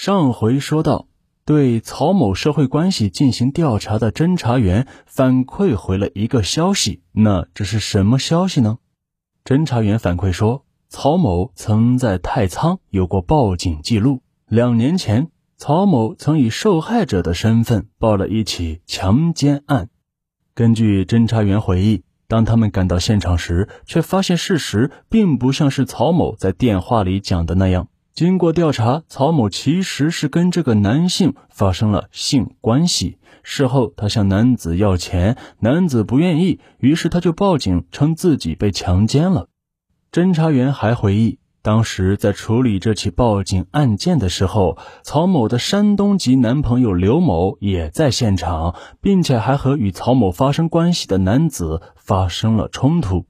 上回说到，对曹某社会关系进行调查的侦查员反馈回了一个消息，那这是什么消息呢？侦查员反馈说，曹某曾在太仓有过报警记录。两年前，曹某曾以受害者的身份报了一起强奸案。根据侦查员回忆，当他们赶到现场时，却发现事实并不像是曹某在电话里讲的那样。经过调查，曹某其实是跟这个男性发生了性关系。事后，他向男子要钱，男子不愿意，于是他就报警，称自己被强奸了。侦查员还回忆，当时在处理这起报警案件的时候，曹某的山东籍男朋友刘某也在现场，并且还和与曹某发生关系的男子发生了冲突。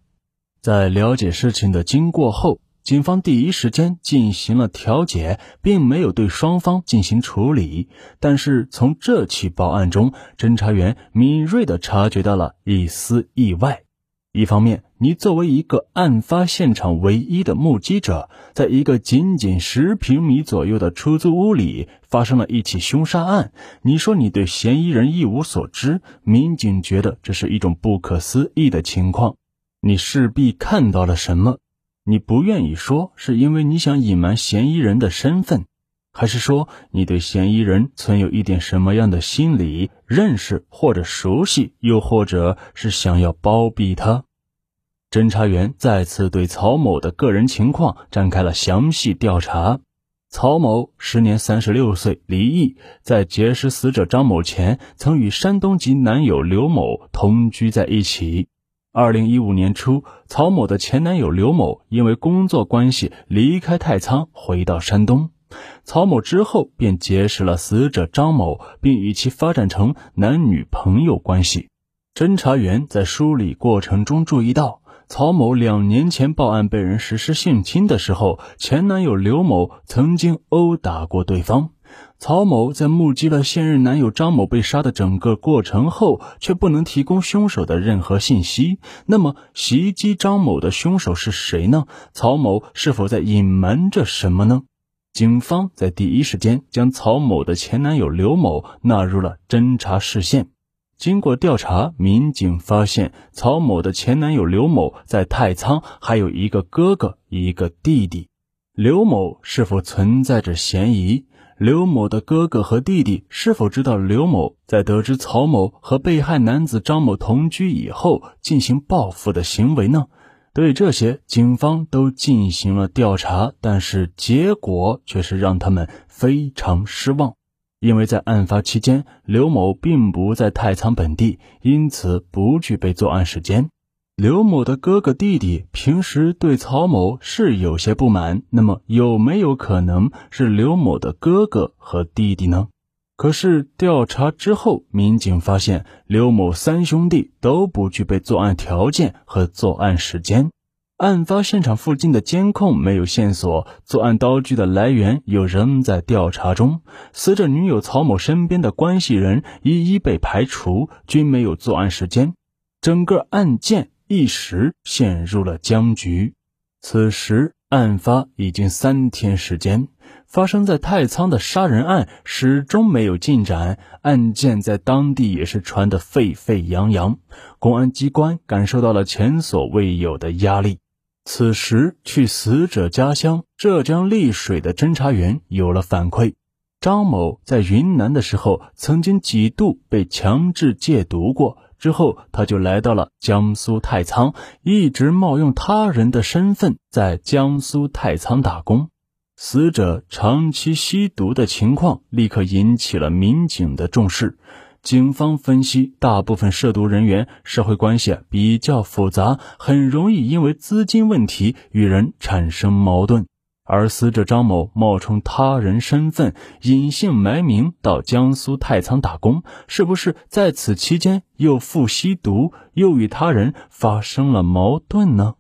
在了解事情的经过后，警方第一时间进行了调解，并没有对双方进行处理。但是从这起报案中，侦查员敏锐地察觉到了一丝意外。一方面，你作为一个案发现场唯一的目击者，在一个仅仅十平米左右的出租屋里发生了一起凶杀案，你说你对嫌疑人一无所知，民警觉得这是一种不可思议的情况。你势必看到了什么？你不愿意说，是因为你想隐瞒嫌疑人的身份，还是说你对嫌疑人存有一点什么样的心理认识或者熟悉，又或者是想要包庇他？侦查员再次对曹某的个人情况展开了详细调查。曹某时年三十六岁，离异，在结识死者张某前，曾与山东籍男友刘某同居在一起。二零一五年初，曹某的前男友刘某因为工作关系离开太仓，回到山东。曹某之后便结识了死者张某，并与其发展成男女朋友关系。侦查员在梳理过程中注意到，曹某两年前报案被人实施性侵的时候，前男友刘某曾经殴打过对方。曹某在目击了现任男友张某被杀的整个过程后，却不能提供凶手的任何信息。那么，袭击张某的凶手是谁呢？曹某是否在隐瞒着什么呢？警方在第一时间将曹某的前男友刘某纳入了侦查视线。经过调查，民警发现曹某的前男友刘某在太仓还有一个哥哥，一个弟弟。刘某是否存在着嫌疑？刘某的哥哥和弟弟是否知道刘某在得知曹某和被害男子张某同居以后进行报复的行为呢？对这些，警方都进行了调查，但是结果却是让他们非常失望，因为在案发期间，刘某并不在太仓本地，因此不具备作案时间。刘某的哥哥弟弟平时对曹某是有些不满，那么有没有可能是刘某的哥哥和弟弟呢？可是调查之后，民警发现刘某三兄弟都不具备作案条件和作案时间。案发现场附近的监控没有线索，作案刀具的来源又仍在调查中。死者女友曹某身边的关系人一一被排除，均没有作案时间。整个案件。一时陷入了僵局。此时案发已经三天时间，发生在太仓的杀人案始终没有进展，案件在当地也是传得沸沸扬扬。公安机关感受到了前所未有的压力。此时去死者家乡浙江丽水的侦查员有了反馈：张某在云南的时候，曾经几度被强制戒毒过。之后，他就来到了江苏太仓，一直冒用他人的身份在江苏太仓打工。死者长期吸毒的情况立刻引起了民警的重视。警方分析，大部分涉毒人员社会关系比较复杂，很容易因为资金问题与人产生矛盾。而死者张某冒充他人身份，隐姓埋名到江苏太仓打工，是不是在此期间又复吸毒，又与他人发生了矛盾呢？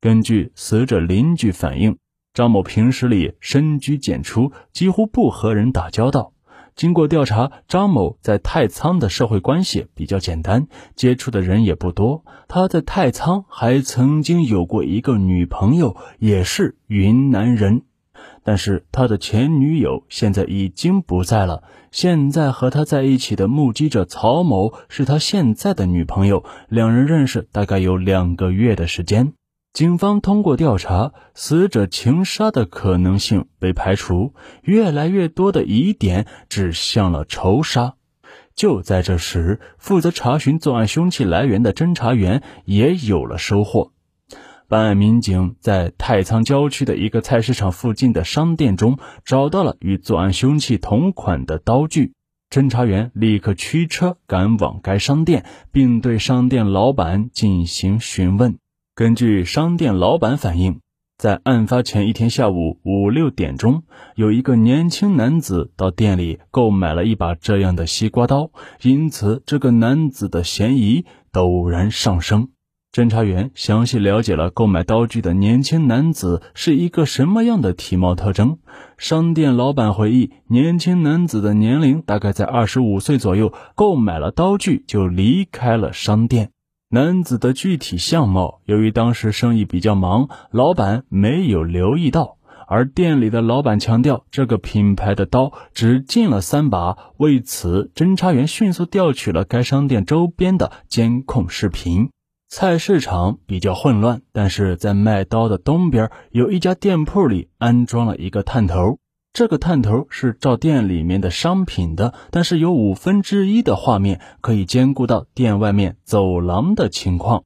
根据死者邻居反映，张某平时里深居简出，几乎不和人打交道。经过调查，张某在太仓的社会关系比较简单，接触的人也不多。他在太仓还曾经有过一个女朋友，也是云南人。但是他的前女友现在已经不在了。现在和他在一起的目击者曹某是他现在的女朋友，两人认识大概有两个月的时间。警方通过调查，死者情杀的可能性被排除，越来越多的疑点指向了仇杀。就在这时，负责查询作案凶器来源的侦查员也有了收获。办案民警在太仓郊区的一个菜市场附近的商店中找到了与作案凶器同款的刀具。侦查员立刻驱车赶往该商店，并对商店老板进行询问。根据商店老板反映，在案发前一天下午五六点钟，有一个年轻男子到店里购买了一把这样的西瓜刀，因此这个男子的嫌疑陡然上升。侦查员详细了解了购买刀具的年轻男子是一个什么样的体貌特征。商店老板回忆，年轻男子的年龄大概在二十五岁左右，购买了刀具就离开了商店。男子的具体相貌，由于当时生意比较忙，老板没有留意到。而店里的老板强调，这个品牌的刀只进了三把。为此，侦查员迅速调取了该商店周边的监控视频。菜市场比较混乱，但是在卖刀的东边有一家店铺里安装了一个探头，这个探头是照店里面的商品的，但是有五分之一的画面可以兼顾到店外面走廊的情况。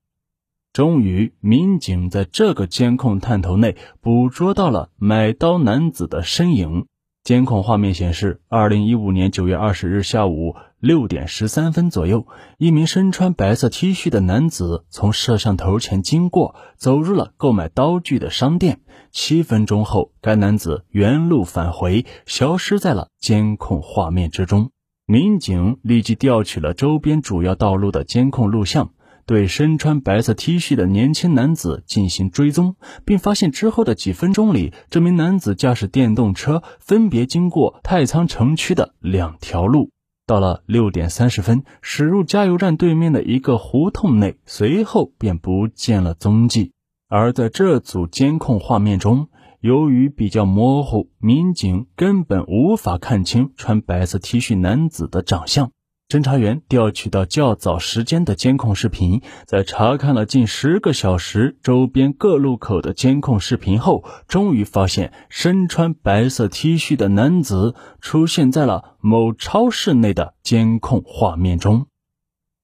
终于，民警在这个监控探头内捕捉到了买刀男子的身影。监控画面显示，二零一五年九月二十日下午六点十三分左右，一名身穿白色 T 恤的男子从摄像头前经过，走入了购买刀具的商店。七分钟后，该男子原路返回，消失在了监控画面之中。民警立即调取了周边主要道路的监控录像。对身穿白色 T 恤的年轻男子进行追踪，并发现之后的几分钟里，这名男子驾驶电动车分别经过太仓城区的两条路。到了六点三十分，驶入加油站对面的一个胡同内，随后便不见了踪迹。而在这组监控画面中，由于比较模糊，民警根本无法看清穿白色 T 恤男子的长相。侦查员调取到较早时间的监控视频，在查看了近十个小时周边各路口的监控视频后，终于发现身穿白色 T 恤的男子出现在了某超市内的监控画面中。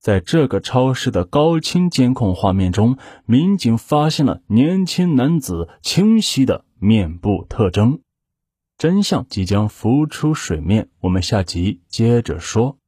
在这个超市的高清监控画面中，民警发现了年轻男子清晰的面部特征。真相即将浮出水面，我们下集接着说。